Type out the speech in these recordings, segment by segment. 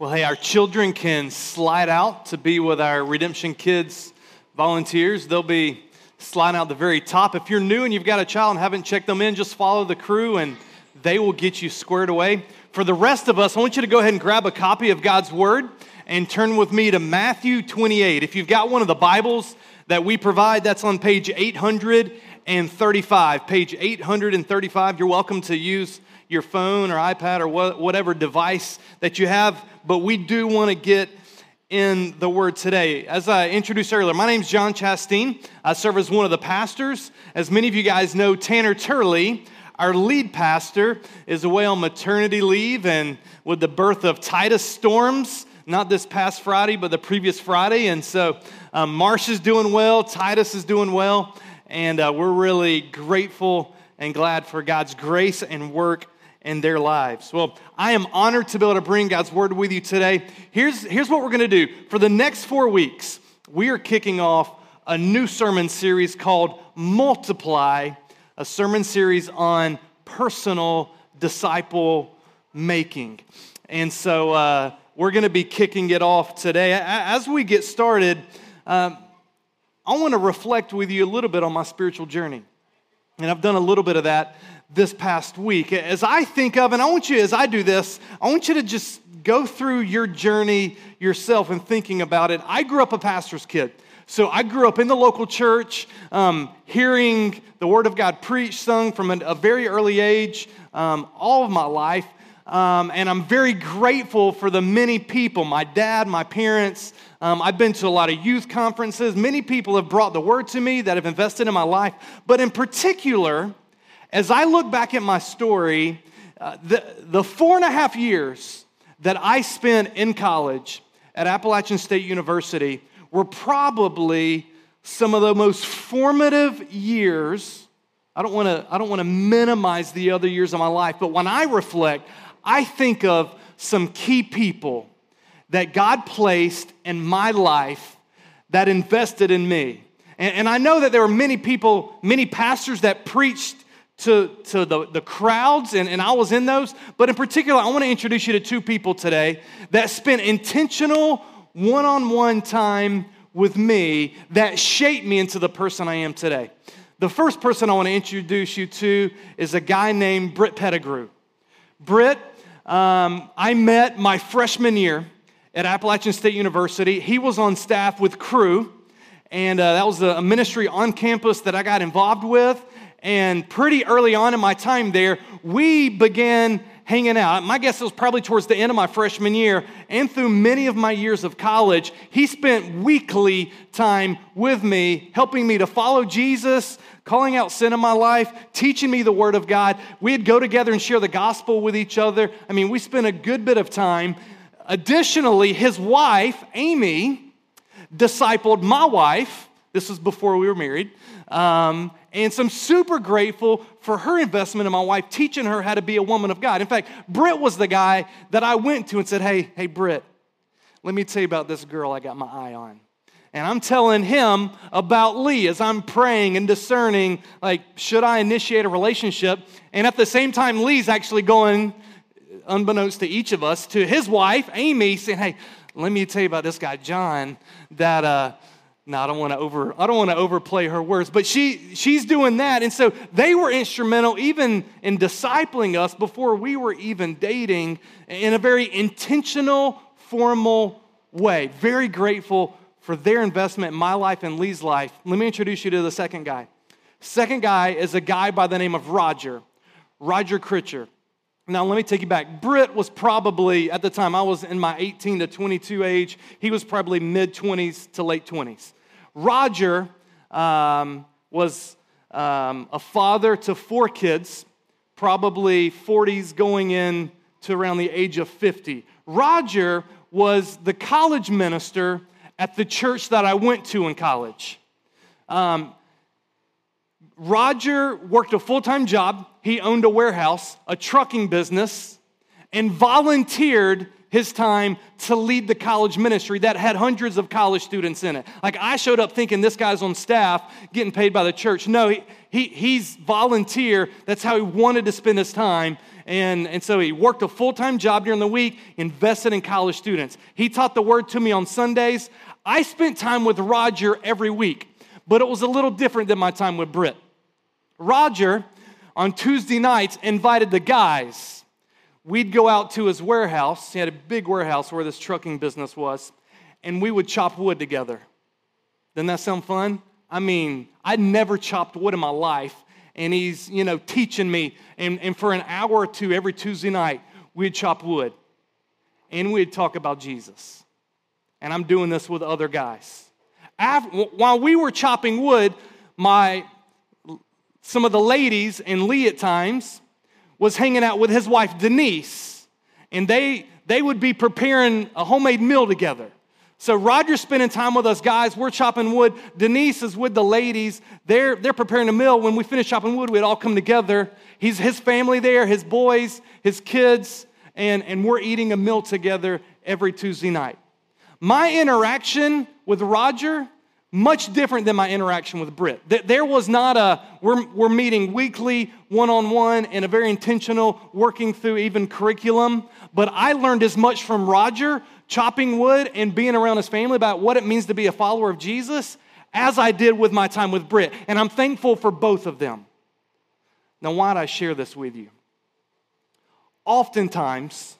Well, hey, our children can slide out to be with our Redemption Kids volunteers. They'll be sliding out the very top. If you're new and you've got a child and haven't checked them in, just follow the crew and they will get you squared away. For the rest of us, I want you to go ahead and grab a copy of God's Word and turn with me to Matthew 28. If you've got one of the Bibles that we provide, that's on page 835. Page 835. You're welcome to use your phone or iPad or whatever device that you have, but we do want to get in the word today. As I introduced earlier, my name is John Chastain. I serve as one of the pastors. As many of you guys know, Tanner Turley, our lead pastor, is away on maternity leave, and with the birth of Titus Storms, not this past Friday, but the previous Friday. And so um, Marsh is doing well, Titus is doing well, and uh, we're really grateful and glad for God's grace and work in their lives. Well, I am honored to be able to bring God's word with you today. Here's, here's what we're going to do. For the next four weeks, we are kicking off a new sermon series called Multiply, a sermon series on personal disciple making. And so uh, we're going to be kicking it off today. As we get started, um, I want to reflect with you a little bit on my spiritual journey. And I've done a little bit of that this past week. As I think of, and I want you, as I do this, I want you to just go through your journey yourself and thinking about it. I grew up a pastor's kid. So I grew up in the local church, um, hearing the Word of God preached, sung from a, a very early age, um, all of my life. Um, and I'm very grateful for the many people, my dad, my parents. Um, I've been to a lot of youth conferences. Many people have brought the Word to me that have invested in my life. But in particular, as I look back at my story, uh, the, the four and a half years that I spent in college at Appalachian State University were probably some of the most formative years. I don't want to I don't want to minimize the other years of my life, but when I reflect, I think of some key people that God placed in my life that invested in me. And, and I know that there were many people, many pastors that preached to, to the, the crowds, and, and I was in those. But in particular, I want to introduce you to two people today that spent intentional one on one time with me that shaped me into the person I am today. The first person I want to introduce you to is a guy named Britt Pettigrew. Britt, um, I met my freshman year at Appalachian State University. He was on staff with Cru, and uh, that was a ministry on campus that I got involved with. And pretty early on in my time there, we began hanging out. My guess it was probably towards the end of my freshman year and through many of my years of college. He spent weekly time with me, helping me to follow Jesus, calling out sin in my life, teaching me the Word of God. We'd go together and share the gospel with each other. I mean, we spent a good bit of time. Additionally, his wife, Amy, discipled my wife. This was before we were married. Um, and so I'm super grateful for her investment in my wife, teaching her how to be a woman of God. In fact, Britt was the guy that I went to and said, Hey, hey, Britt, let me tell you about this girl I got my eye on. And I'm telling him about Lee as I'm praying and discerning, like, should I initiate a relationship? And at the same time, Lee's actually going, unbeknownst to each of us, to his wife, Amy, saying, Hey, let me tell you about this guy, John, that, uh, no, I don't want to over I don't want to overplay her words, but she she's doing that. And so they were instrumental even in discipling us before we were even dating in a very intentional, formal way. Very grateful for their investment in my life and Lee's life. Let me introduce you to the second guy. Second guy is a guy by the name of Roger. Roger Critcher. Now, let me take you back. Britt was probably, at the time, I was in my 18 to 22 age. He was probably mid 20s to late 20s. Roger um, was um, a father to four kids, probably 40s going in to around the age of 50. Roger was the college minister at the church that I went to in college. Um, Roger worked a full time job. He owned a warehouse, a trucking business, and volunteered his time to lead the college ministry that had hundreds of college students in it. Like I showed up thinking this guy's on staff getting paid by the church. No, he, he, he's volunteer. That's how he wanted to spend his time. And, and so he worked a full time job during the week, invested in college students. He taught the word to me on Sundays. I spent time with Roger every week, but it was a little different than my time with Britt. Roger, on Tuesday nights, invited the guys. We'd go out to his warehouse. He had a big warehouse where this trucking business was, and we would chop wood together. Doesn't that sound fun? I mean, I'd never chopped wood in my life, and he's, you know, teaching me. And, and for an hour or two every Tuesday night, we'd chop wood and we'd talk about Jesus. And I'm doing this with other guys. After, while we were chopping wood, my some of the ladies and Lee at times was hanging out with his wife Denise, and they they would be preparing a homemade meal together. So Roger's spending time with us guys. We're chopping wood. Denise is with the ladies. They're, they're preparing a meal. When we finish chopping wood, we'd all come together. He's his family there, his boys, his kids, and, and we're eating a meal together every Tuesday night. My interaction with Roger, much different than my interaction with Britt. There was not a, we're, we're meeting weekly, one on one, and a very intentional working through even curriculum. But I learned as much from Roger chopping wood and being around his family about what it means to be a follower of Jesus as I did with my time with Britt. And I'm thankful for both of them. Now, why did I share this with you? Oftentimes,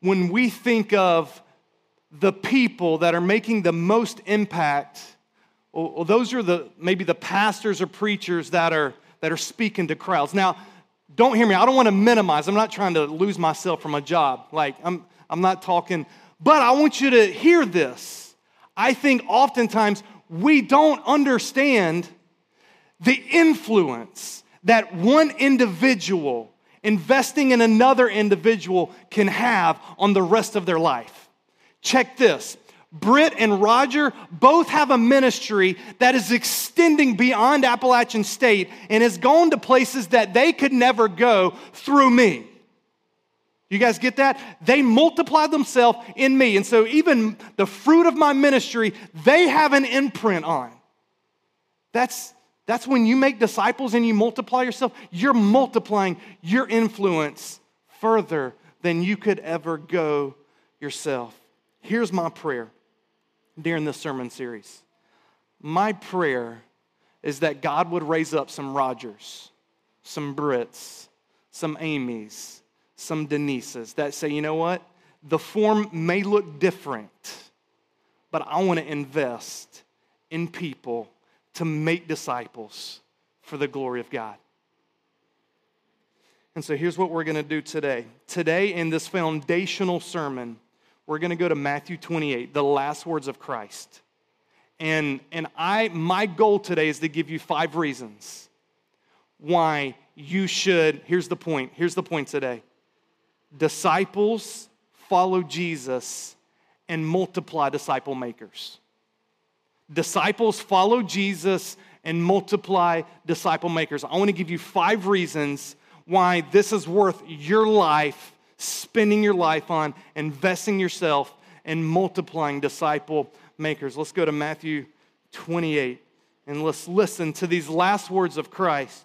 when we think of the people that are making the most impact, well, those are the maybe the pastors or preachers that are that are speaking to crowds. Now, don't hear me. I don't want to minimize. I'm not trying to lose myself from a job. Like I'm I'm not talking, but I want you to hear this. I think oftentimes we don't understand the influence that one individual investing in another individual can have on the rest of their life. Check this. Britt and Roger both have a ministry that is extending beyond Appalachian State and has gone to places that they could never go through me. You guys get that? They multiply themselves in me. And so, even the fruit of my ministry, they have an imprint on. That's, that's when you make disciples and you multiply yourself, you're multiplying your influence further than you could ever go yourself. Here's my prayer during this sermon series. My prayer is that God would raise up some Rogers, some Britts, some Amy's, some Denises that say, you know what? The form may look different, but I want to invest in people to make disciples for the glory of God. And so here's what we're going to do today. Today, in this foundational sermon, we're going to go to Matthew 28, the last words of Christ. And, and I, my goal today is to give you five reasons why you should. Here's the point. Here's the point today disciples follow Jesus and multiply disciple makers. Disciples follow Jesus and multiply disciple makers. I want to give you five reasons why this is worth your life, spending your life on, investing yourself, and multiplying disciple makers. Let's go to Matthew 28 and let's listen to these last words of Christ.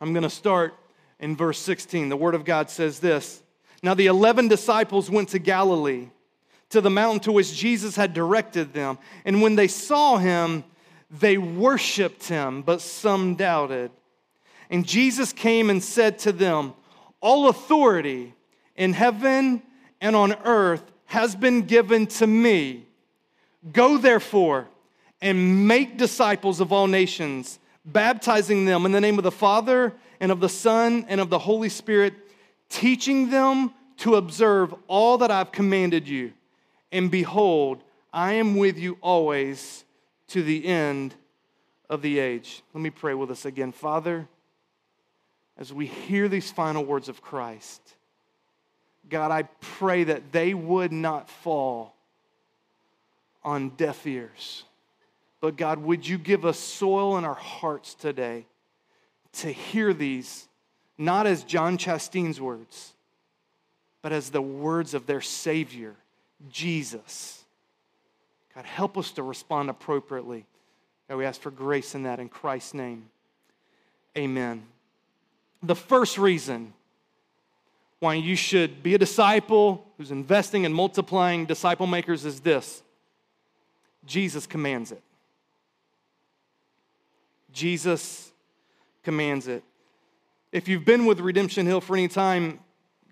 I'm going to start in verse 16. The Word of God says this Now the 11 disciples went to Galilee, to the mountain to which Jesus had directed them. And when they saw him, they worshiped him, but some doubted. And Jesus came and said to them, All authority in heaven and on earth has been given to me. Go therefore and make disciples of all nations, baptizing them in the name of the Father and of the Son and of the Holy Spirit, teaching them to observe all that I've commanded you. And behold, I am with you always to the end of the age. Let me pray with us again. Father, as we hear these final words of Christ, God, I pray that they would not fall on deaf ears. But God, would you give us soil in our hearts today to hear these not as John Chastain's words, but as the words of their Savior, Jesus. God, help us to respond appropriately. God, we ask for grace in that in Christ's name. Amen. The first reason why you should be a disciple who's investing in multiplying disciple makers is this Jesus commands it. Jesus commands it. If you've been with Redemption Hill for any time,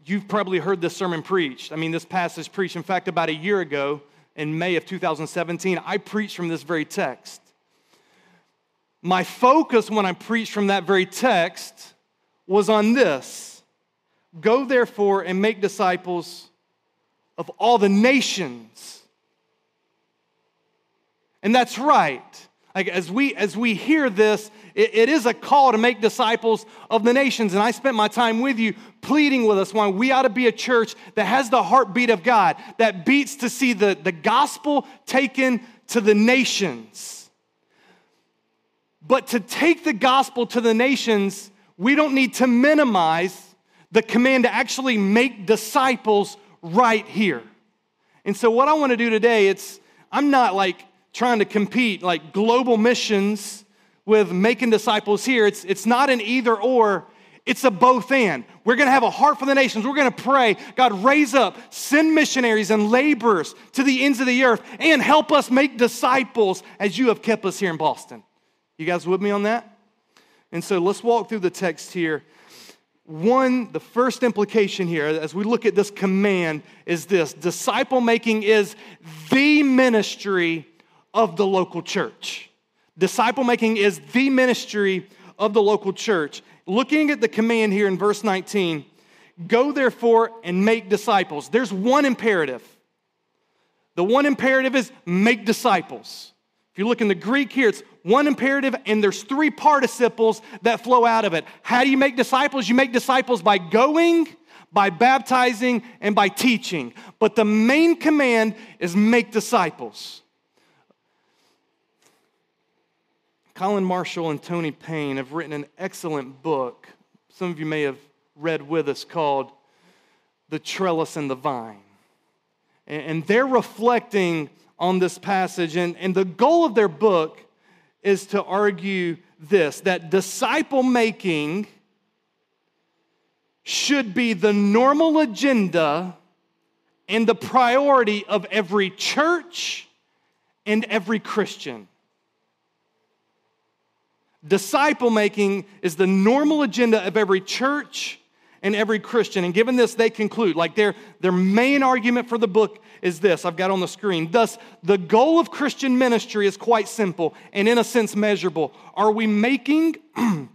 you've probably heard this sermon preached. I mean, this passage preached. In fact, about a year ago, in May of 2017, I preached from this very text. My focus when I preached from that very text was on this Go therefore and make disciples of all the nations. And that's right. Like as we as we hear this, it, it is a call to make disciples of the nations. And I spent my time with you pleading with us why we ought to be a church that has the heartbeat of God, that beats to see the, the gospel taken to the nations. But to take the gospel to the nations, we don't need to minimize the command to actually make disciples right here. And so what I want to do today, it's I'm not like trying to compete like global missions with making disciples here. It's, it's not an either or, it's a both and. We're going to have a heart for the nations. We're going to pray, God, raise up, send missionaries and laborers to the ends of the earth, and help us make disciples as you have kept us here in Boston. You guys with me on that? And so let's walk through the text here. One, the first implication here, as we look at this command, is this disciple making is the ministry of the local church. Disciple making is the ministry of the local church. Looking at the command here in verse 19, go therefore and make disciples. There's one imperative. The one imperative is make disciples. If you look in the Greek here, it's one imperative and there's three participles that flow out of it. How do you make disciples? You make disciples by going, by baptizing, and by teaching. But the main command is make disciples. Colin Marshall and Tony Payne have written an excellent book. Some of you may have read with us called The Trellis and the Vine. And they're reflecting on this passage. And, and the goal of their book is to argue this that disciple making should be the normal agenda and the priority of every church and every Christian. Disciple making is the normal agenda of every church and every Christian. And given this, they conclude like their, their main argument for the book is this I've got on the screen. Thus, the goal of Christian ministry is quite simple and, in a sense, measurable. Are we making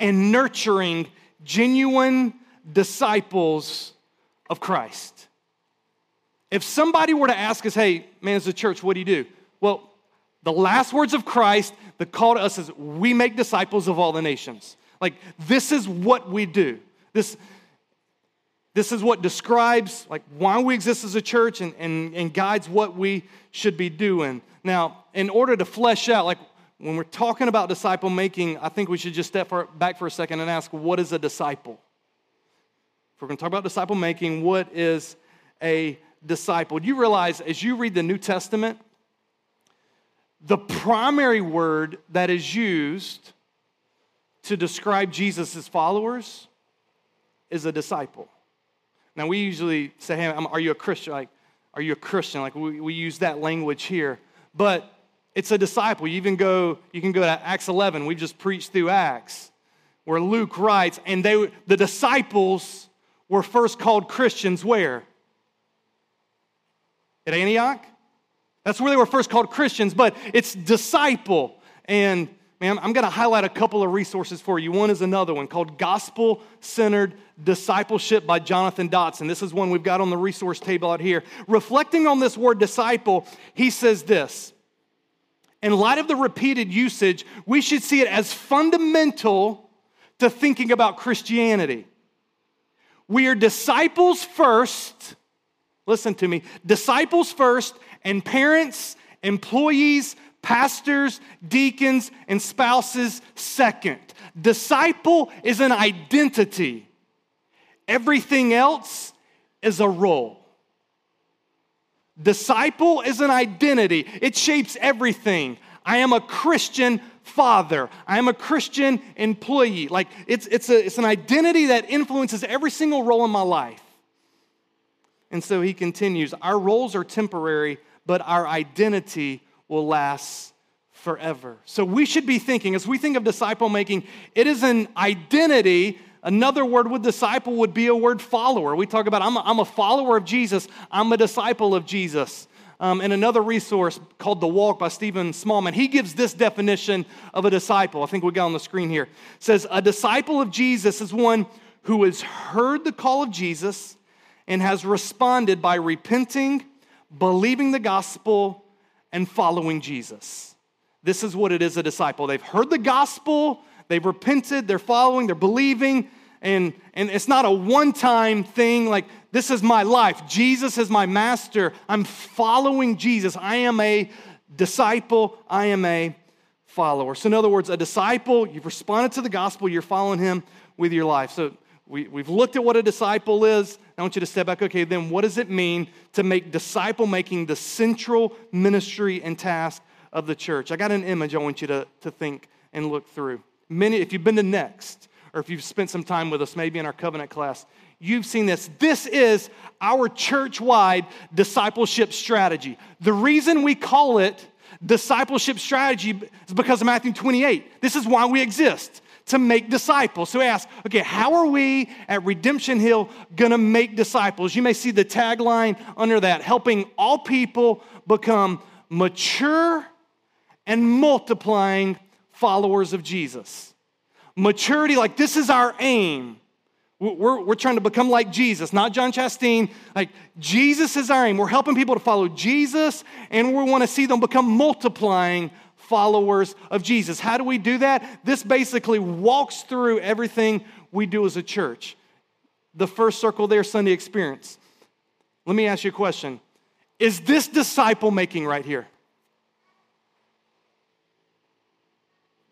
and nurturing genuine disciples of Christ? If somebody were to ask us, hey, man, as a church, what do you do? Well, the last words of Christ, the call to us is we make disciples of all the nations. Like, this is what we do. This, this is what describes like why we exist as a church and, and, and guides what we should be doing. Now, in order to flesh out, like when we're talking about disciple making, I think we should just step back for a second and ask, what is a disciple? If we're going to talk about disciple making, what is a disciple? Do you realize as you read the New Testament, the primary word that is used to describe Jesus' followers is a disciple. Now, we usually say, hey, are you a Christian? Like, are you a Christian? Like, we, we use that language here. But it's a disciple. You even go, you can go to Acts 11. We just preached through Acts, where Luke writes, and they, the disciples were first called Christians where? At Antioch? That's where they were first called Christians, but it's disciple. And man, I'm going to highlight a couple of resources for you. One is another one called Gospel Centered Discipleship by Jonathan Dodson. This is one we've got on the resource table out here. Reflecting on this word disciple, he says this In light of the repeated usage, we should see it as fundamental to thinking about Christianity. We are disciples first. Listen to me. Disciples first and parents, employees, pastors, deacons, and spouses second. Disciple is an identity, everything else is a role. Disciple is an identity, it shapes everything. I am a Christian father. I am a Christian employee. Like it's, it's, a, it's an identity that influences every single role in my life. And so he continues Our roles are temporary, but our identity will last forever. So we should be thinking, as we think of disciple making, it is an identity. Another word with disciple would be a word follower. We talk about, I'm a, I'm a follower of Jesus, I'm a disciple of Jesus. Um, and another resource called The Walk by Stephen Smallman, he gives this definition of a disciple. I think we got on the screen here. It says, A disciple of Jesus is one who has heard the call of Jesus and has responded by repenting, believing the gospel, and following Jesus. This is what it is a disciple. They've heard the gospel, they've repented, they're following, they're believing, and, and it's not a one time thing like this is my life. Jesus is my master. I'm following Jesus. I am a disciple. I am a follower. So, in other words, a disciple, you've responded to the gospel, you're following him with your life. So, we, we've looked at what a disciple is. I want you to step back. Okay, then what does it mean to make disciple making the central ministry and task of the church? I got an image I want you to, to think and look through. Many, if you've been to Next, or if you've spent some time with us, maybe in our covenant class, you've seen this. This is our church wide discipleship strategy. The reason we call it discipleship strategy is because of Matthew 28. This is why we exist to make disciples. So we ask, okay, how are we at Redemption Hill gonna make disciples? You may see the tagline under that helping all people become mature and multiplying followers of Jesus. Maturity, like this is our aim. We're, we're trying to become like Jesus, not John Chastain. Like, Jesus is our aim. We're helping people to follow Jesus, and we want to see them become multiplying followers of Jesus. How do we do that? This basically walks through everything we do as a church. The first circle there, Sunday experience. Let me ask you a question Is this disciple making right here?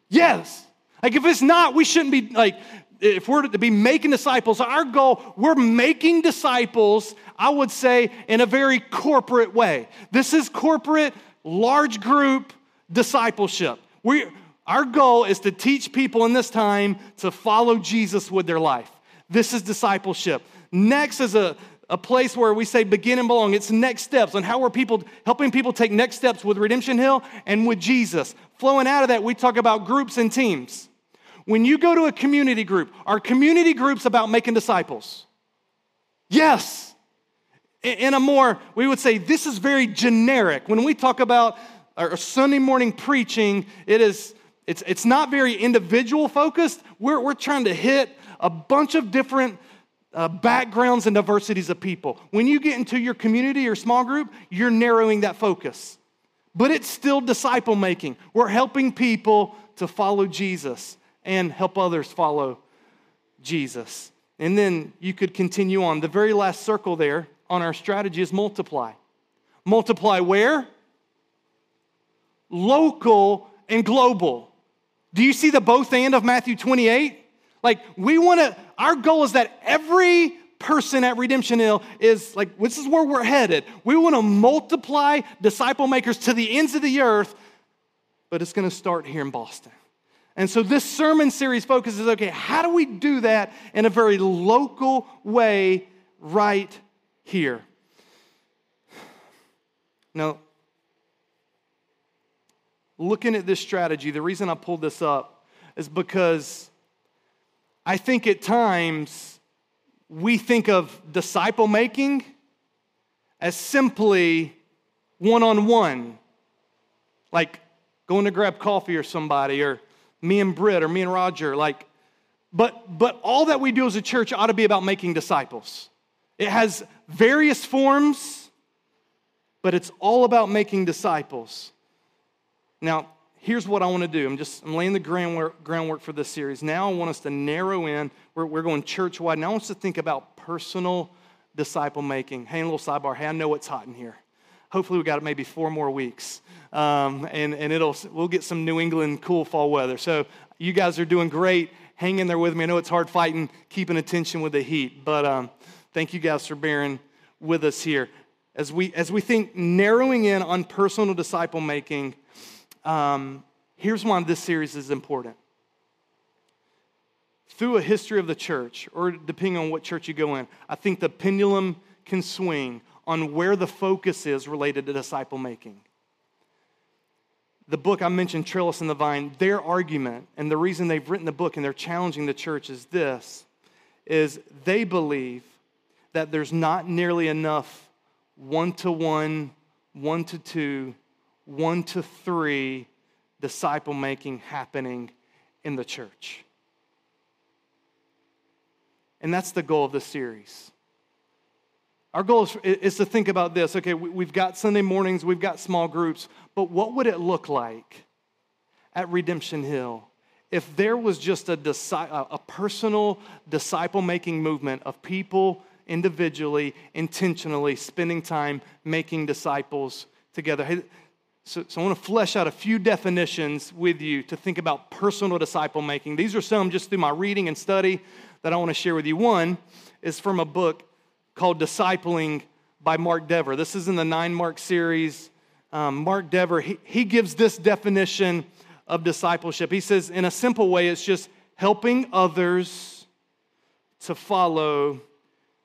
Yes. Like, if it's not, we shouldn't be like, if we're to be making disciples, our goal, we're making disciples, I would say, in a very corporate way. This is corporate, large group discipleship. We, our goal is to teach people in this time to follow Jesus with their life. This is discipleship. Next is a, a place where we say begin and belong. It's next steps on how we're people helping people take next steps with Redemption Hill and with Jesus. Flowing out of that, we talk about groups and teams. When you go to a community group, are community groups about making disciples? Yes. In a more, we would say this is very generic. When we talk about our Sunday morning preaching, it is, it's, it's not very individual focused. We're, we're trying to hit a bunch of different uh, backgrounds and diversities of people. When you get into your community or small group, you're narrowing that focus. But it's still disciple making. We're helping people to follow Jesus and help others follow Jesus. And then you could continue on. The very last circle there on our strategy is multiply. Multiply where? Local and global. Do you see the both and of Matthew 28? Like, we want to, our goal is that every person at Redemption Hill is like, this is where we're headed. We want to multiply disciple makers to the ends of the earth, but it's going to start here in Boston. And so this sermon series focuses okay, how do we do that in a very local way right here? Now, looking at this strategy, the reason I pulled this up is because I think at times we think of disciple making as simply one on one, like going to grab coffee or somebody or me and Britt or me and Roger. Like, but but all that we do as a church ought to be about making disciples. It has various forms, but it's all about making disciples. Now, here's what I want to do. I'm just I'm laying the groundwork, groundwork for this series. Now I want us to narrow in. We're, we're going church wide. Now I want us to think about personal disciple making. Hey, a little sidebar. Hey, I know it's hot in here. Hopefully, we got maybe four more weeks um, and, and it'll, we'll get some New England cool fall weather. So you guys are doing great. Hang in there with me. I know it's hard fighting, keeping attention with the heat, but um, thank you guys for bearing with us here. As we, as we think narrowing in on personal disciple making, um, here's why this series is important. Through a history of the church, or depending on what church you go in, I think the pendulum can swing on where the focus is related to disciple making. The book I mentioned, Trellis and the Vine, their argument and the reason they've written the book and they're challenging the church is this is they believe that there's not nearly enough one to one, one to two, one to three disciple making happening in the church. And that's the goal of the series. Our goal is, is to think about this. Okay, we've got Sunday mornings, we've got small groups, but what would it look like at Redemption Hill if there was just a, a personal disciple making movement of people individually, intentionally spending time making disciples together? So, so, I want to flesh out a few definitions with you to think about personal disciple making. These are some just through my reading and study that I want to share with you. One is from a book called Discipling by Mark Dever. This is in the Nine Mark series. Um, Mark Dever, he, he gives this definition of discipleship. He says, in a simple way, it's just helping others to follow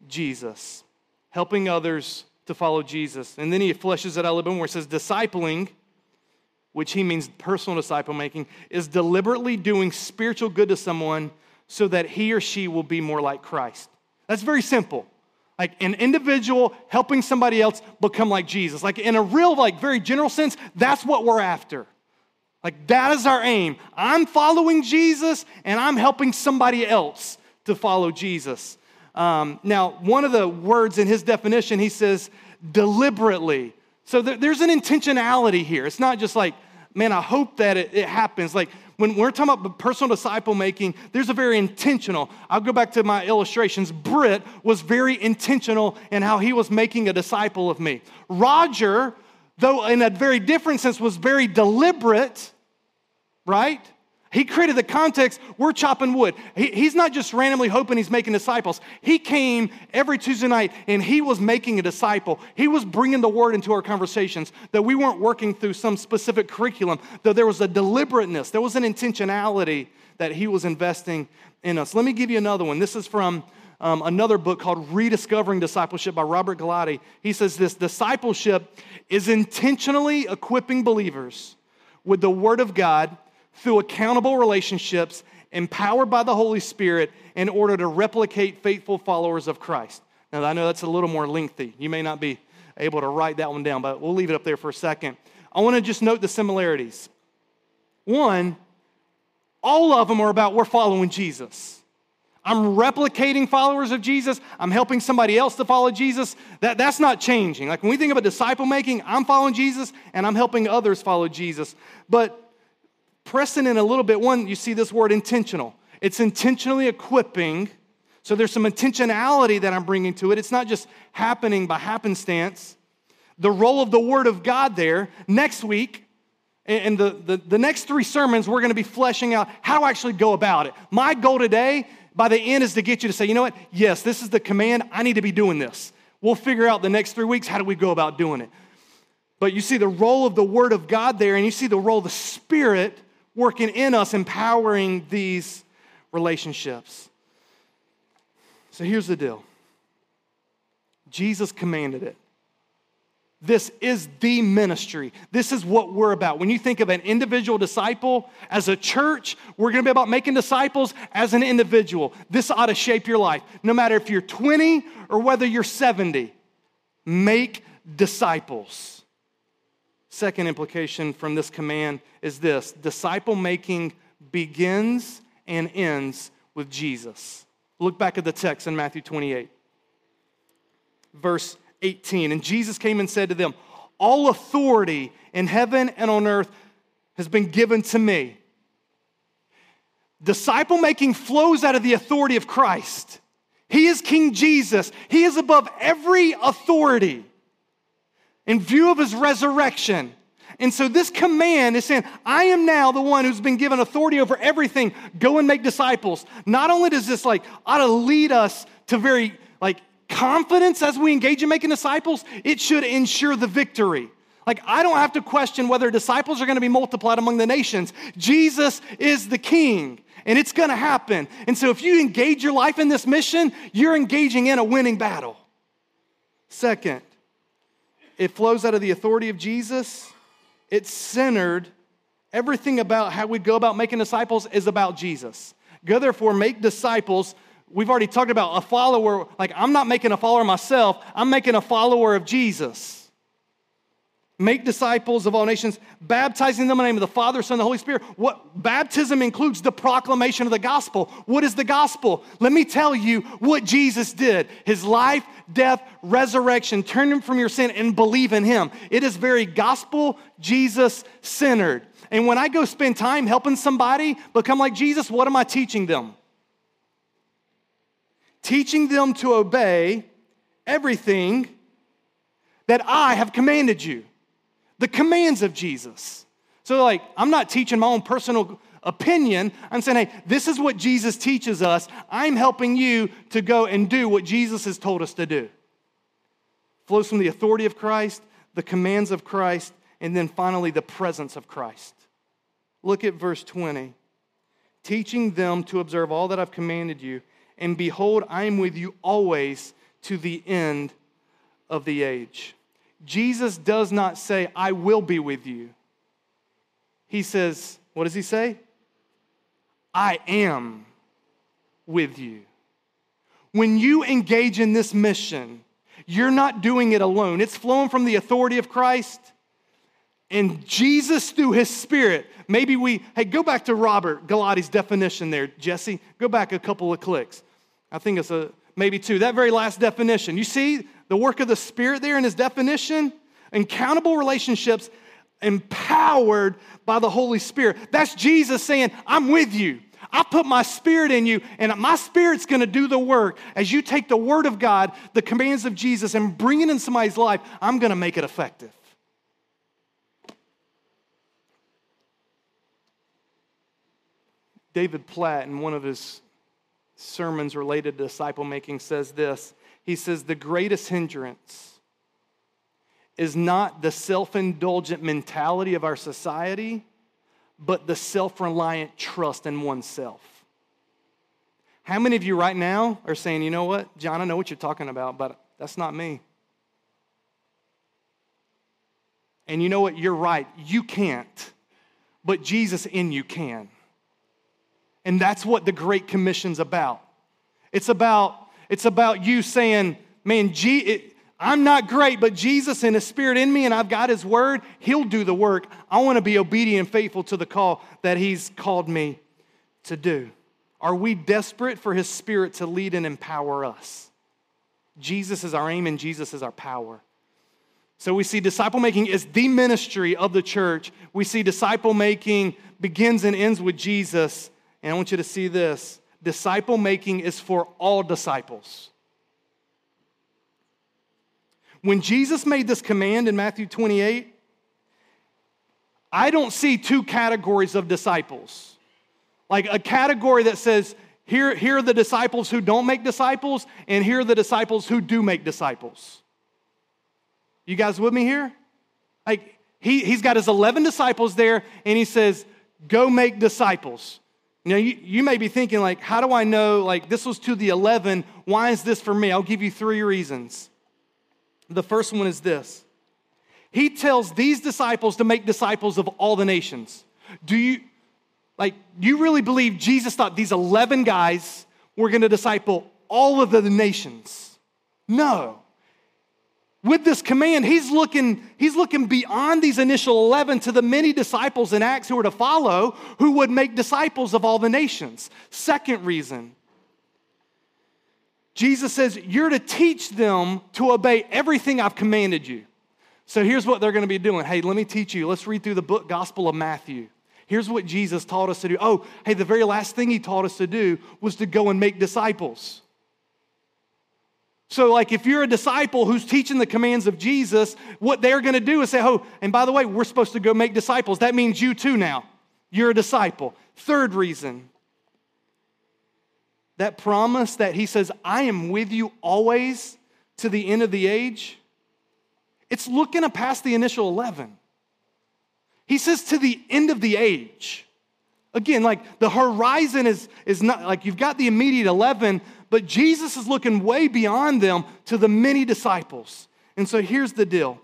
Jesus. Helping others to follow Jesus. And then he fleshes it out a little bit more. He says, discipling, which he means personal disciple making, is deliberately doing spiritual good to someone so that he or she will be more like Christ. That's very simple like an individual helping somebody else become like Jesus. Like in a real, like very general sense, that's what we're after. Like that is our aim. I'm following Jesus and I'm helping somebody else to follow Jesus. Um, now, one of the words in his definition, he says deliberately. So there's an intentionality here. It's not just like, man, I hope that it, it happens. Like when we're talking about personal disciple making, there's a very intentional. I'll go back to my illustrations. Britt was very intentional in how he was making a disciple of me. Roger, though in a very different sense, was very deliberate, right? He created the context, we're chopping wood. He, he's not just randomly hoping he's making disciples. He came every Tuesday night and he was making a disciple. He was bringing the word into our conversations, that we weren't working through some specific curriculum, though there was a deliberateness, there was an intentionality that he was investing in us. Let me give you another one. This is from um, another book called Rediscovering Discipleship by Robert Gallaty. He says this discipleship is intentionally equipping believers with the word of God through accountable relationships empowered by the Holy Spirit in order to replicate faithful followers of Christ. Now, I know that's a little more lengthy. You may not be able to write that one down, but we'll leave it up there for a second. I want to just note the similarities. One, all of them are about we're following Jesus. I'm replicating followers of Jesus. I'm helping somebody else to follow Jesus. That, that's not changing. Like when we think about disciple making, I'm following Jesus and I'm helping others follow Jesus. But pressing in a little bit, one, you see this word intentional. It's intentionally equipping. So there's some intentionality that I'm bringing to it. It's not just happening by happenstance. The role of the Word of God there. Next week, and the, the, the next three sermons, we're going to be fleshing out how to actually go about it. My goal today, by the end, is to get you to say, you know what? Yes, this is the command. I need to be doing this. We'll figure out the next three weeks how do we go about doing it. But you see the role of the Word of God there, and you see the role of the Spirit working in us, empowering these relationships. So here's the deal Jesus commanded it. This is the ministry. This is what we're about. When you think of an individual disciple as a church, we're going to be about making disciples as an individual. This ought to shape your life. No matter if you're 20 or whether you're 70, make disciples. Second implication from this command is this disciple making begins and ends with Jesus. Look back at the text in Matthew 28, verse 18. And Jesus came and said to them, All authority in heaven and on earth has been given to me. Disciple making flows out of the authority of Christ. He is King Jesus, He is above every authority in view of his resurrection. And so this command is saying, I am now the one who's been given authority over everything. Go and make disciples. Not only does this like ought to lead us to very like confidence as we engage in making disciples, it should ensure the victory. Like, I don't have to question whether disciples are going to be multiplied among the nations. Jesus is the king, and it's going to happen. And so, if you engage your life in this mission, you're engaging in a winning battle. Second, it flows out of the authority of Jesus. It's centered, everything about how we go about making disciples is about Jesus. Go therefore, make disciples. We've already talked about a follower. Like, I'm not making a follower myself, I'm making a follower of Jesus. Make disciples of all nations, baptizing them in the name of the Father, Son, and the Holy Spirit. What baptism includes the proclamation of the gospel. What is the gospel? Let me tell you what Jesus did. His life, death, resurrection, turn him from your sin and believe in him. It is very gospel, Jesus centered. And when I go spend time helping somebody become like Jesus, what am I teaching them? Teaching them to obey everything that I have commanded you the commands of Jesus. So, like, I'm not teaching my own personal opinion. I'm saying, hey, this is what Jesus teaches us. I'm helping you to go and do what Jesus has told us to do. Flows from the authority of Christ, the commands of Christ, and then finally the presence of Christ. Look at verse 20. Teaching them to observe all that I've commanded you, and behold, I am with you always to the end of the age. Jesus does not say, I will be with you. He says, What does he say? I am with you. When you engage in this mission, you're not doing it alone. It's flowing from the authority of Christ. And Jesus, through his spirit, maybe we, hey, go back to Robert Gallaty's definition there, Jesse. Go back a couple of clicks. I think it's a maybe two. That very last definition. You see the work of the Spirit there in his definition? Accountable relationships empowered by the Holy Spirit. That's Jesus saying, I'm with you. I put my spirit in you, and my spirit's gonna do the work. As you take the word of God, the commands of Jesus, and bring it in somebody's life, I'm gonna make it effective. David Platt, in one of his sermons related to disciple making, says this He says, The greatest hindrance is not the self indulgent mentality of our society, but the self reliant trust in oneself. How many of you right now are saying, you know what, John, I know what you're talking about, but that's not me? And you know what? You're right. You can't, but Jesus in you can. And that's what the Great Commission's about. It's about, it's about you saying, man, G, it, I'm not great, but Jesus and His Spirit in me, and I've got His Word, He'll do the work. I want to be obedient and faithful to the call that He's called me to do. Are we desperate for His Spirit to lead and empower us? Jesus is our aim and Jesus is our power. So we see disciple making is the ministry of the church. We see disciple making begins and ends with Jesus. And I want you to see this disciple making is for all disciples. When Jesus made this command in Matthew 28, I don't see two categories of disciples. Like a category that says, here, here are the disciples who don't make disciples, and here are the disciples who do make disciples. You guys with me here? Like, he, he's got his 11 disciples there, and he says, Go make disciples. Now, you, you may be thinking, like, how do I know, like, this was to the 11. Why is this for me? I'll give you three reasons. The first one is this He tells these disciples to make disciples of all the nations. Do you, like, you really believe Jesus thought these 11 guys were going to disciple all of the nations? No with this command, he's looking, he's looking beyond these initial 11 to the many disciples in Acts who were to follow, who would make disciples of all the nations. Second reason, Jesus says, You're to teach them to obey everything I've commanded you. So here's what they're going to be doing. Hey, let me teach you. Let's read through the book Gospel of Matthew. Here's what Jesus taught us to do. Oh, hey, the very last thing he taught us to do was to go and make disciples. So, like, if you're a disciple who's teaching the commands of Jesus, what they're going to do is say, Oh, and by the way, we're supposed to go make disciples. That means you too now. You're a disciple. Third reason that promise that he says, I am with you always to the end of the age, it's looking past the initial 11. He says to the end of the age. Again, like the horizon is, is not like you've got the immediate 11, but Jesus is looking way beyond them to the many disciples. And so here's the deal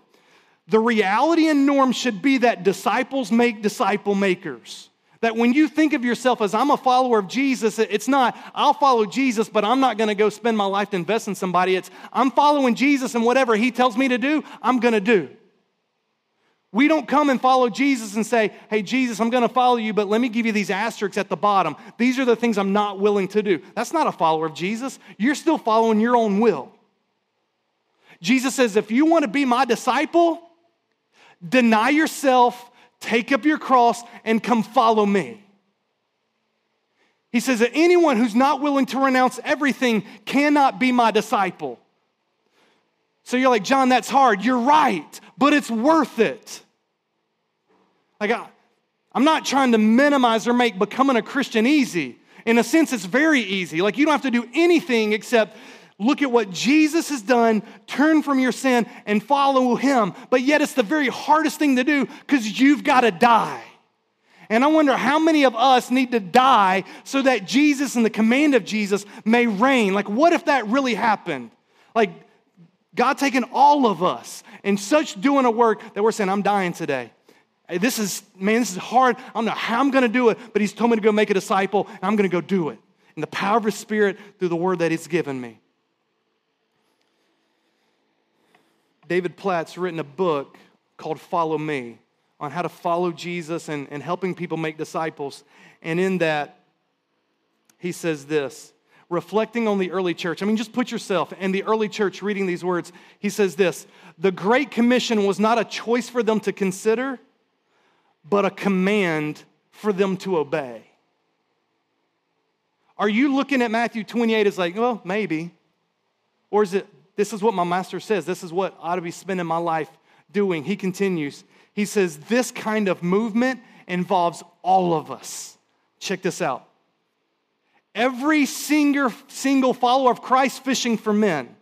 the reality and norm should be that disciples make disciple makers. That when you think of yourself as I'm a follower of Jesus, it's not, I'll follow Jesus, but I'm not to go spend my life to invest in somebody. It's, I'm following Jesus, and whatever he tells me to do, I'm to do. We don't come and follow Jesus and say, Hey, Jesus, I'm going to follow you, but let me give you these asterisks at the bottom. These are the things I'm not willing to do. That's not a follower of Jesus. You're still following your own will. Jesus says, If you want to be my disciple, deny yourself, take up your cross, and come follow me. He says that anyone who's not willing to renounce everything cannot be my disciple. So you're like, John, that's hard. You're right, but it's worth it. Like, I'm not trying to minimize or make becoming a Christian easy. In a sense, it's very easy. Like, you don't have to do anything except Look at what Jesus has done, turn from your sin and follow him. But yet, it's the very hardest thing to do because you've got to die. And I wonder how many of us need to die so that Jesus and the command of Jesus may reign. Like, what if that really happened? Like, God taking all of us and such doing a work that we're saying, I'm dying today. This is, man, this is hard. I don't know how I'm going to do it, but He's told me to go make a disciple, and I'm going to go do it. In the power of His Spirit through the word that He's given me. David Platt's written a book called Follow Me on how to follow Jesus and, and helping people make disciples. And in that, he says this reflecting on the early church. I mean, just put yourself in the early church reading these words. He says this The Great Commission was not a choice for them to consider, but a command for them to obey. Are you looking at Matthew 28 as like, well, maybe? Or is it, this is what my master says. This is what I ought to be spending my life doing. He continues. He says, This kind of movement involves all of us. Check this out. Every single, single follower of Christ fishing for men,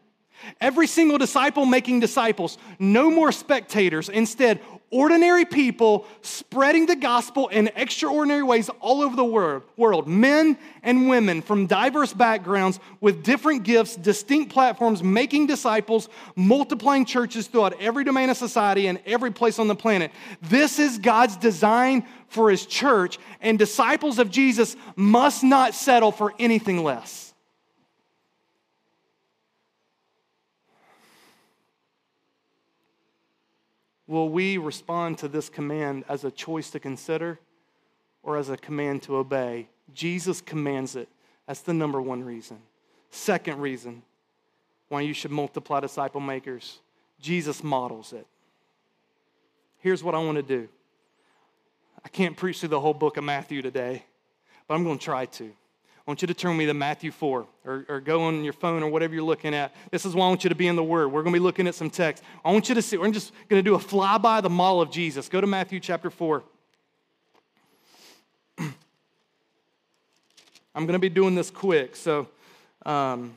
every single disciple making disciples, no more spectators. Instead, ordinary people spreading the gospel in extraordinary ways all over the world, men and women from diverse backgrounds with different gifts, distinct platforms, making disciples, multiplying churches throughout every domain of society and every place on the planet. This is God's design for his church, and disciples of Jesus must not settle for anything less. Will we respond to this command as a choice to consider or as a command to obey? Jesus commands it. That's the number one reason. Second reason why you should multiply disciple makers Jesus models it. Here's what I want to do I can't preach through the whole book of Matthew today, but I'm going to try to. I want you to turn me to Matthew 4 or, or go on your phone or whatever you're looking at. This is why I want you to be in the Word. We're going to be looking at some text. I want you to see, we're just going to do a flyby the model of Jesus. Go to Matthew chapter 4. I'm going to be doing this quick, so um,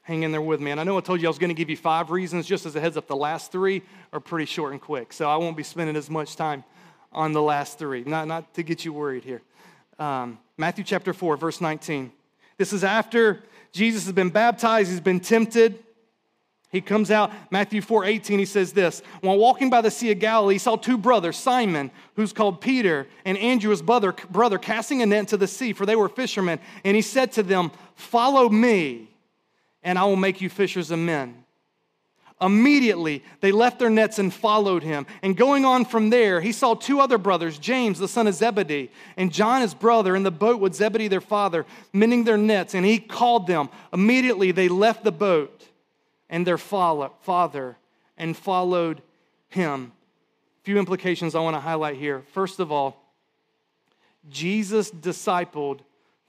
hang in there with me. And I know I told you I was going to give you five reasons, just as a heads up. The last three are pretty short and quick, so I won't be spending as much time on the last three. Not, not to get you worried here um, Matthew chapter 4, verse 19. This is after Jesus has been baptized, he's been tempted. He comes out, Matthew 4 18, he says this While walking by the Sea of Galilee, he saw two brothers, Simon, who's called Peter, and Andrew, his brother, brother, casting a net into the sea, for they were fishermen. And he said to them, Follow me, and I will make you fishers of men. Immediately, they left their nets and followed him. And going on from there, he saw two other brothers, James, the son of Zebedee, and John, his brother, in the boat with Zebedee, their father, mending their nets. And he called them. Immediately, they left the boat and their father and followed him. A few implications I want to highlight here. First of all, Jesus discipled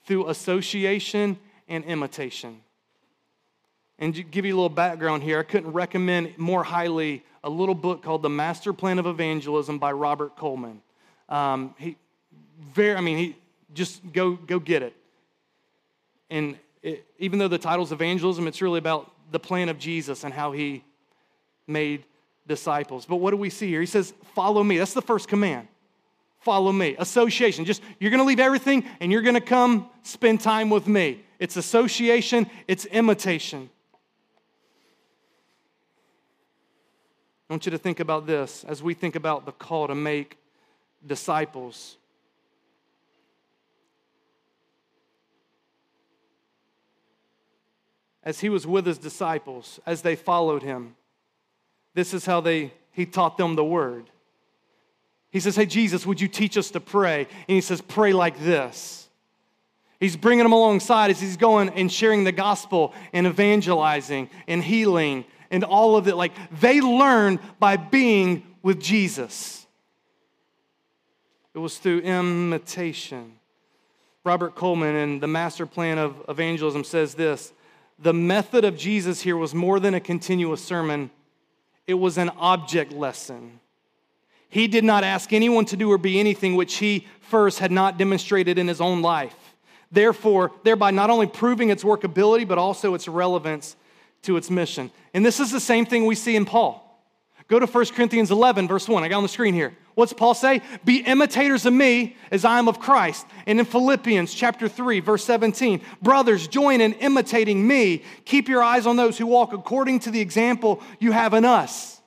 through association and imitation. And to give you a little background here, I couldn't recommend more highly a little book called The Master Plan of Evangelism by Robert Coleman. Um, he, very, I mean, he just go go get it. And it, even though the title's evangelism, it's really about the plan of Jesus and how he made disciples. But what do we see here? He says, Follow me. That's the first command. Follow me. Association. Just you're going to leave everything and you're going to come spend time with me. It's association, it's imitation. I want you to think about this as we think about the call to make disciples. As he was with his disciples, as they followed him, this is how they, he taught them the word. He says, Hey, Jesus, would you teach us to pray? And he says, Pray like this. He's bringing them alongside as he's going and sharing the gospel and evangelizing and healing and all of it. Like they learn by being with Jesus. It was through imitation. Robert Coleman in the master plan of evangelism says this the method of Jesus here was more than a continuous sermon, it was an object lesson. He did not ask anyone to do or be anything which he first had not demonstrated in his own life. Therefore, thereby not only proving its workability, but also its relevance to its mission. And this is the same thing we see in Paul. Go to 1 Corinthians 11, verse 1. I got on the screen here. What's Paul say? Be imitators of me as I am of Christ. And in Philippians chapter 3, verse 17, brothers, join in imitating me. Keep your eyes on those who walk according to the example you have in us.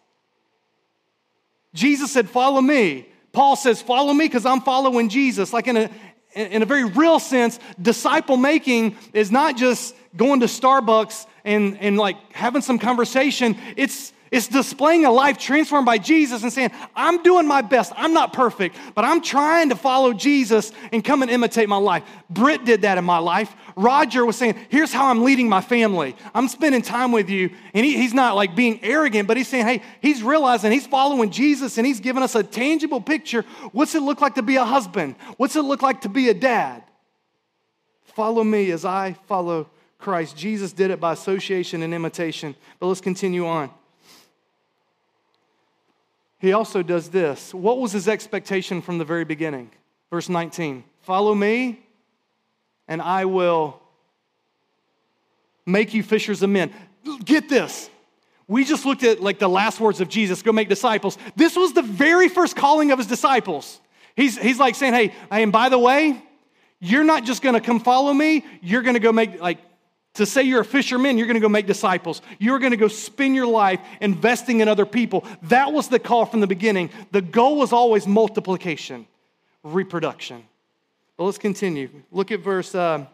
Jesus said, Follow me. Paul says, Follow me because I'm following Jesus. Like in a, in a very real sense, disciple making is not just going to Starbucks and, and like having some conversation. It's it's displaying a life transformed by Jesus and saying, I'm doing my best. I'm not perfect, but I'm trying to follow Jesus and come and imitate my life. Britt did that in my life. Roger was saying, Here's how I'm leading my family. I'm spending time with you. And he, he's not like being arrogant, but he's saying, Hey, he's realizing he's following Jesus and he's giving us a tangible picture. What's it look like to be a husband? What's it look like to be a dad? Follow me as I follow Christ. Jesus did it by association and imitation. But let's continue on. He also does this. What was his expectation from the very beginning? Verse 19 Follow me, and I will make you fishers of men. Get this. We just looked at like the last words of Jesus go make disciples. This was the very first calling of his disciples. He's, he's like saying, hey, and by the way, you're not just gonna come follow me, you're gonna go make like to say you're a fisherman, you're going to go make disciples. You're going to go spend your life investing in other people. That was the call from the beginning. The goal was always multiplication, reproduction. But let's continue. Look at verse. Uh,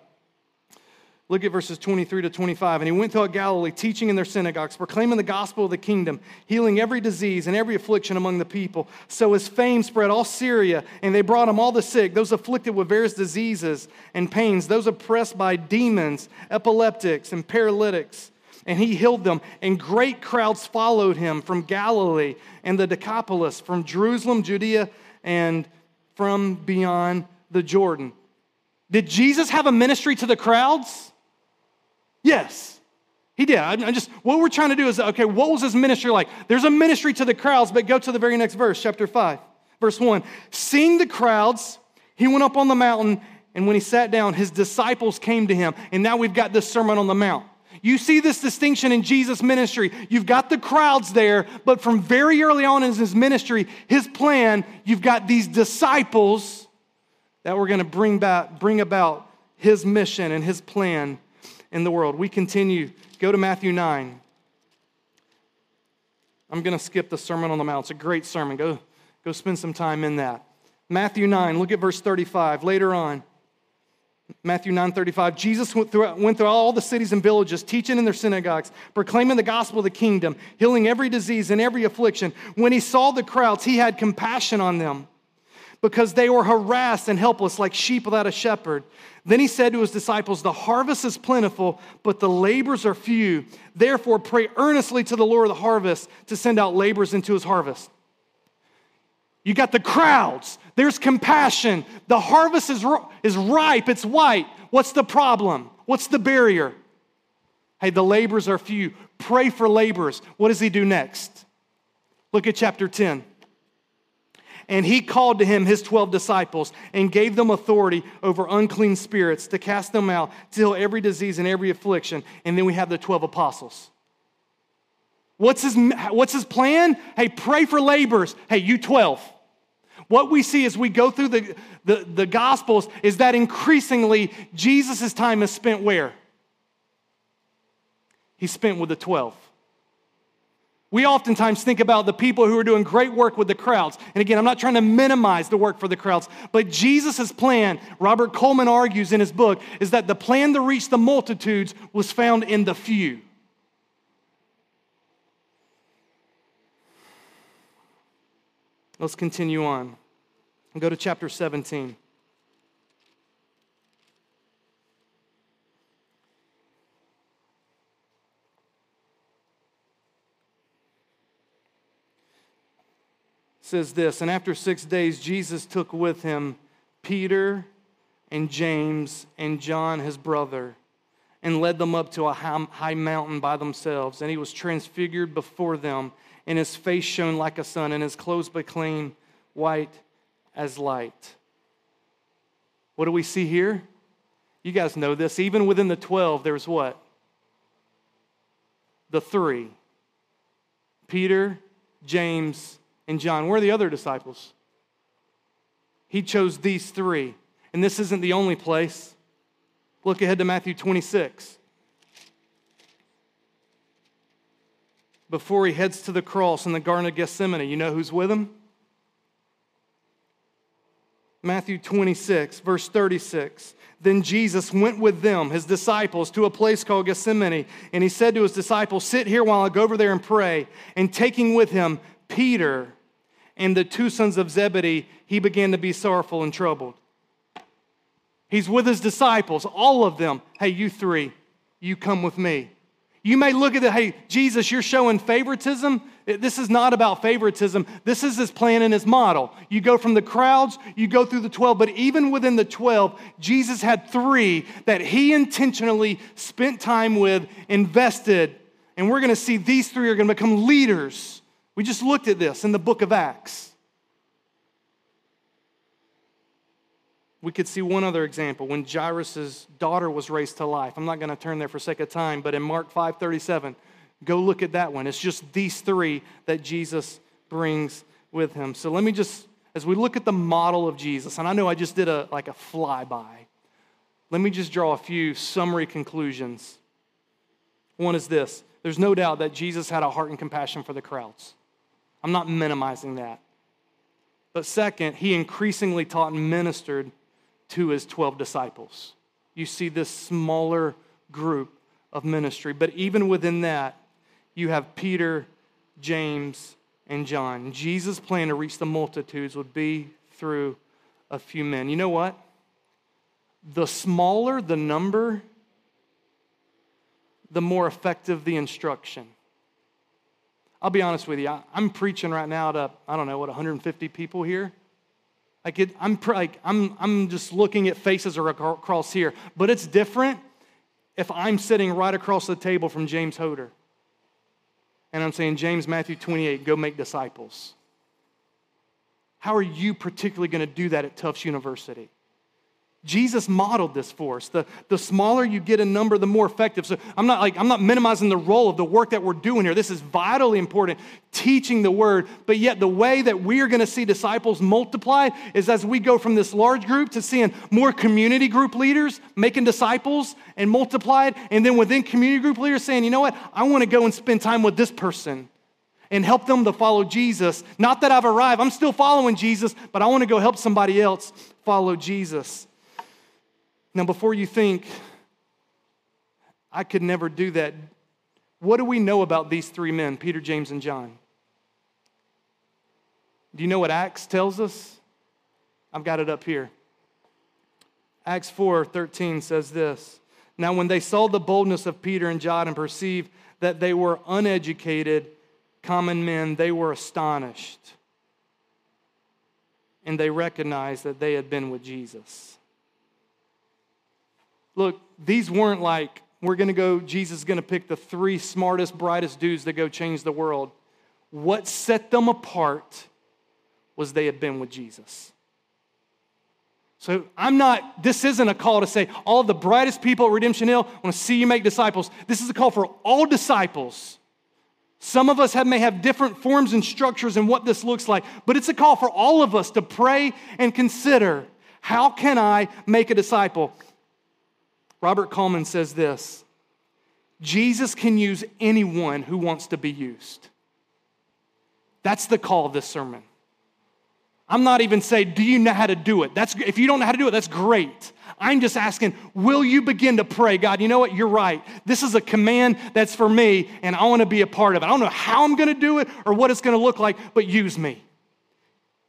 Look at verses 23 to 25. And he went throughout Galilee, teaching in their synagogues, proclaiming the gospel of the kingdom, healing every disease and every affliction among the people. So his fame spread all Syria, and they brought him all the sick, those afflicted with various diseases and pains, those oppressed by demons, epileptics, and paralytics. And he healed them. And great crowds followed him from Galilee and the Decapolis, from Jerusalem, Judea, and from beyond the Jordan. Did Jesus have a ministry to the crowds? Yes, he did. I, just, what we're trying to do is, okay, what was his ministry like? There's a ministry to the crowds, but go to the very next verse, chapter 5, verse 1. Seeing the crowds, he went up on the mountain, and when he sat down, his disciples came to him. And now we've got this Sermon on the Mount. You see this distinction in Jesus' ministry. You've got the crowds there, but from very early on in his ministry, his plan, you've got these disciples that were going to bring, back, bring about his mission and his plan in the world. We continue. Go to Matthew 9. I'm going to skip the Sermon on the Mount. It's a great sermon. Go, go spend some time in that. Matthew 9, look at verse 35. Later on, Matthew 9 35, Jesus went through, went through all the cities and villages, teaching in their synagogues, proclaiming the gospel of the kingdom, healing every disease and every affliction. When he saw the crowds, he had compassion on them because they were harassed and helpless like sheep without a shepherd. Then he said to his disciples, The harvest is plentiful, but the labors are few. Therefore, pray earnestly to the Lord of the harvest to send out laborers into his harvest. You got the crowds, there's compassion. The harvest is, is ripe, it's white. What's the problem? What's the barrier? Hey, the laborers are few. Pray for laborers. What does he do next? Look at chapter 10. And he called to him his 12 disciples and gave them authority over unclean spirits to cast them out, to heal every disease and every affliction. And then we have the 12 apostles. What's his, what's his plan? Hey, pray for laborers. Hey, you 12. What we see as we go through the, the, the Gospels is that increasingly Jesus' time is spent where? He's spent with the 12. We oftentimes think about the people who are doing great work with the crowds. And again, I'm not trying to minimize the work for the crowds, but Jesus' plan, Robert Coleman argues in his book, is that the plan to reach the multitudes was found in the few. Let's continue on and go to chapter 17. Says this And after six days, Jesus took with him Peter and James and John, his brother, and led them up to a high mountain by themselves. And he was transfigured before them, and his face shone like a sun, and his clothes became white as light. What do we see here? You guys know this. Even within the 12, there's what? The three Peter, James, and John. Where are the other disciples? He chose these three. And this isn't the only place. Look ahead to Matthew 26. Before he heads to the cross in the Garden of Gethsemane, you know who's with him? Matthew 26, verse 36. Then Jesus went with them, his disciples, to a place called Gethsemane. And he said to his disciples, Sit here while I go over there and pray. And taking with him Peter, and the two sons of Zebedee, he began to be sorrowful and troubled. He's with his disciples, all of them. Hey, you three, you come with me. You may look at it, hey, Jesus, you're showing favoritism. This is not about favoritism. This is his plan and his model. You go from the crowds, you go through the 12, but even within the 12, Jesus had three that he intentionally spent time with, invested, and we're going to see these three are going to become leaders we just looked at this in the book of Acts. We could see one other example when Jairus' daughter was raised to life. I'm not going to turn there for sake of time, but in Mark 5:37, go look at that one. It's just these three that Jesus brings with him. So let me just, as we look at the model of Jesus, and I know I just did a like a flyby, let me just draw a few summary conclusions. One is this: there's no doubt that Jesus had a heart and compassion for the crowds. I'm not minimizing that. But second, he increasingly taught and ministered to his 12 disciples. You see this smaller group of ministry. But even within that, you have Peter, James, and John. Jesus' plan to reach the multitudes would be through a few men. You know what? The smaller the number, the more effective the instruction. I'll be honest with you. I, am preaching right now to, I don't know, what, 150 people here? Like it, I'm, like, I'm, I'm just looking at faces across here. But it's different if I'm sitting right across the table from James Hoder. And I'm saying, James, Matthew 28, go make disciples. How are you particularly going to do that at Tufts University? Jesus modeled this for us. The, the smaller you get in number, the more effective. So I'm not like I'm not minimizing the role of the work that we're doing here. This is vitally important, teaching the word. But yet the way that we are going to see disciples multiply is as we go from this large group to seeing more community group leaders making disciples and multiplied, and then within community group leaders saying, you know what, I want to go and spend time with this person and help them to follow Jesus. Not that I've arrived, I'm still following Jesus, but I want to go help somebody else follow Jesus. Now, before you think, I could never do that, what do we know about these three men, Peter, James, and John? Do you know what Acts tells us? I've got it up here. Acts 4 13 says this Now, when they saw the boldness of Peter and John and perceived that they were uneducated, common men, they were astonished. And they recognized that they had been with Jesus. Look, these weren't like, we're going to go, Jesus is going to pick the three smartest, brightest dudes that go change the world. What set them apart was they had been with Jesus. So I'm not, this isn't a call to say, all the brightest people at Redemption Hill want to see you make disciples. This is a call for all disciples Some of us have, may have different forms and structures and what this looks like, but it's a call for all of us to pray and consider how can I make a disciple? Robert Coleman says this Jesus can use anyone who wants to be used. That's the call of this sermon. I'm not even saying, do you know how to do it? That's, if you don't know how to do it, that's great. I'm just asking, will you begin to pray? God, you know what? You're right. This is a command that's for me, and I want to be a part of it. I don't know how I'm going to do it or what it's going to look like, but use me.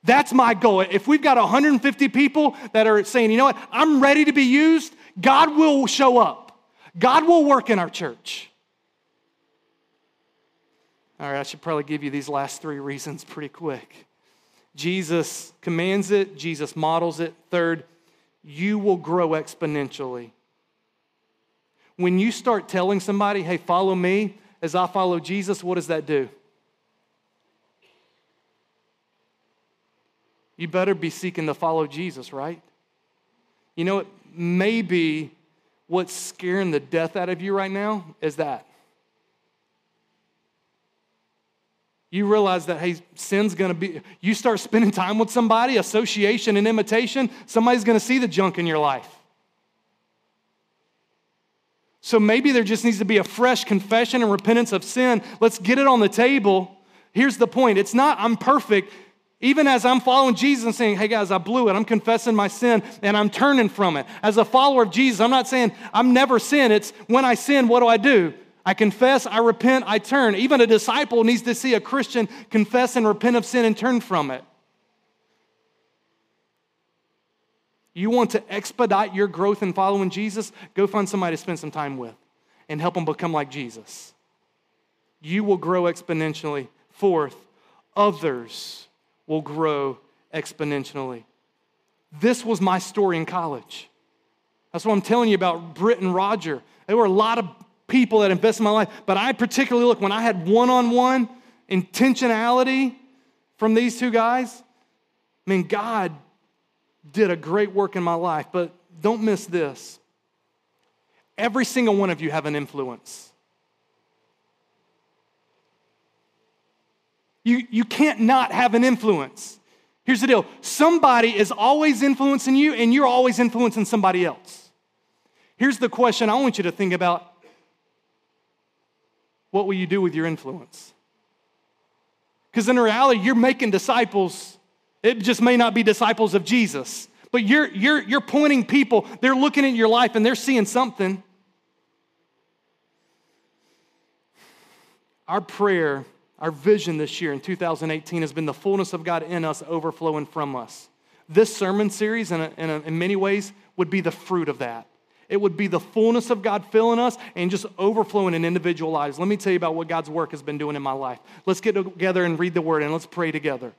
That's my goal. If we've got 150 people that are saying, you know what? I'm ready to be used, God will show up. God will work in our church. All right, I should probably give you these last three reasons pretty quick. Jesus commands it, Jesus models it. Third, you will grow exponentially. When you start telling somebody, hey, follow me as I follow Jesus, what does that do? You better be seeking to follow Jesus, right? You know, maybe what's scaring the death out of you right now is that. You realize that, hey, sin's gonna be, you start spending time with somebody, association and imitation, somebody's gonna see the junk in your life. So maybe there just needs to be a fresh confession and repentance of sin. Let's get it on the table. Here's the point it's not, I'm perfect. Even as I'm following Jesus and saying, hey guys, I blew it, I'm confessing my sin and I'm turning from it. As a follower of Jesus, I'm not saying I'm never sin. It's when I sin, what do I do? I confess, I repent, I turn. Even a disciple needs to see a Christian confess and repent of sin and turn from it. You want to expedite your growth in following Jesus? Go find somebody to spend some time with and help them become like Jesus. You will grow exponentially. Fourth, others will grow exponentially. This was my story in college. That's what I'm telling you about Britt and Roger. There were a lot of people that invested in my life, but I particularly look when I had one on one intentionality from these two guys. I mean, God did a great work in my life, but don't miss this. Every single one of you have an influence. You, you can't not have an influence. Here's the deal somebody is always influencing you, and you're always influencing somebody else. Here's the question I want you to think about what will you do with your influence? Because in reality, you're making disciples. It just may not be disciples of Jesus, but you're, you're, you're pointing people, they're looking at your life and they're seeing something. Our prayer, our vision this year in 2018 has been the fullness of God in us overflowing from us. This sermon series, in, a, in, a, in many ways, would be the fruit of that. It would be the fullness of God filling us and just overflowing in individual lives. Let me tell you about what God's work has been doing in my life. Let's get together and read the word and let's pray together.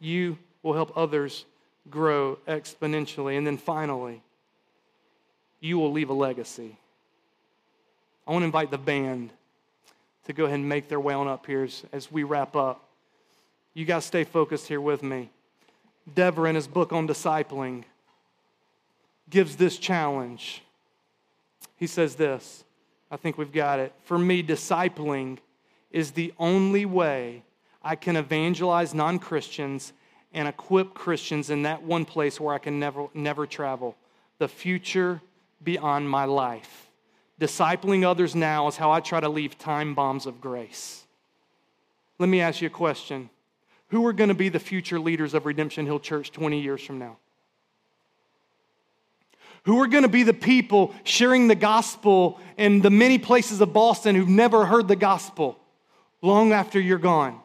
You will help others grow exponentially. And then finally, you will leave a legacy. I want to invite the band to go ahead and make their way on up here as, as we wrap up. You guys stay focused here with me. Dever, in his book on discipling, gives this challenge. He says this I think we've got it. For me, discipling is the only way I can evangelize non Christians and equip Christians in that one place where I can never, never travel the future beyond my life. Discipling others now is how I try to leave time bombs of grace. Let me ask you a question Who are going to be the future leaders of Redemption Hill Church 20 years from now? Who are going to be the people sharing the gospel in the many places of Boston who've never heard the gospel long after you're gone?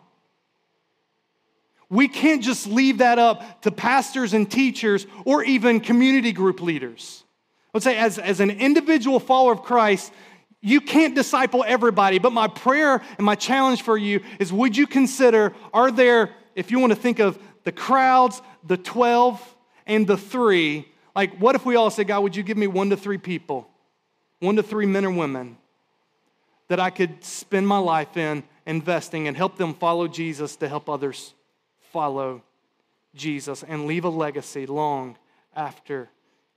We can't just leave that up to pastors and teachers or even community group leaders. Would say, as, as an individual follower of Christ, you can't disciple everybody, but my prayer and my challenge for you is would you consider are there, if you want to think of the crowds, the 12, and the three, like, what if we all say, God, would you give me one to three people, one to three men or women that I could spend my life in investing and help them follow Jesus to help others follow Jesus and leave a legacy long after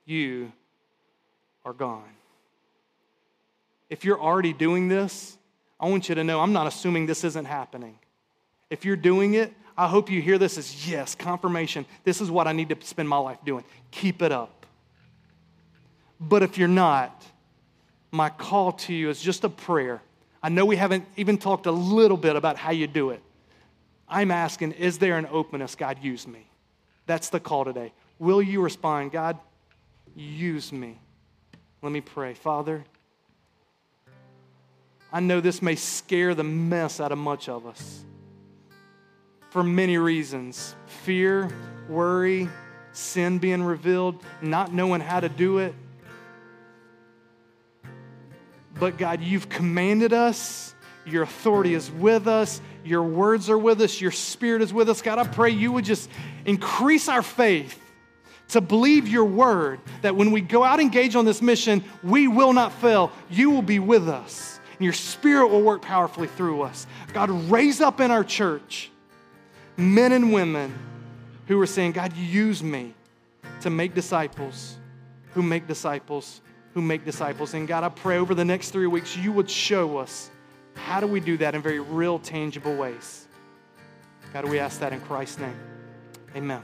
you are gone? If you're already doing this, I want you to know I'm not assuming this isn't happening. If you're doing it, I hope you hear this as yes, confirmation. This is what I need to spend my life doing. Keep it up. But if you're not, my call to you is just a prayer. I know we haven't even talked a little bit about how you do it. I'm asking, is there an openness? God, use me. That's the call today. Will you respond? God, use me. Let me pray. Father, I know this may scare the mess out of much of us for many reasons fear, worry, sin being revealed, not knowing how to do it. But God, you've commanded us. Your authority is with us. Your words are with us. Your spirit is with us. God, I pray you would just increase our faith to believe your word that when we go out and engage on this mission, we will not fail. You will be with us, and your spirit will work powerfully through us. God, raise up in our church men and women who are saying, God, use me to make disciples who make disciples who make disciples. And God, I pray over the next three weeks, you would show us how do we do that in very real, tangible ways. God, we ask that in Christ's name. Amen.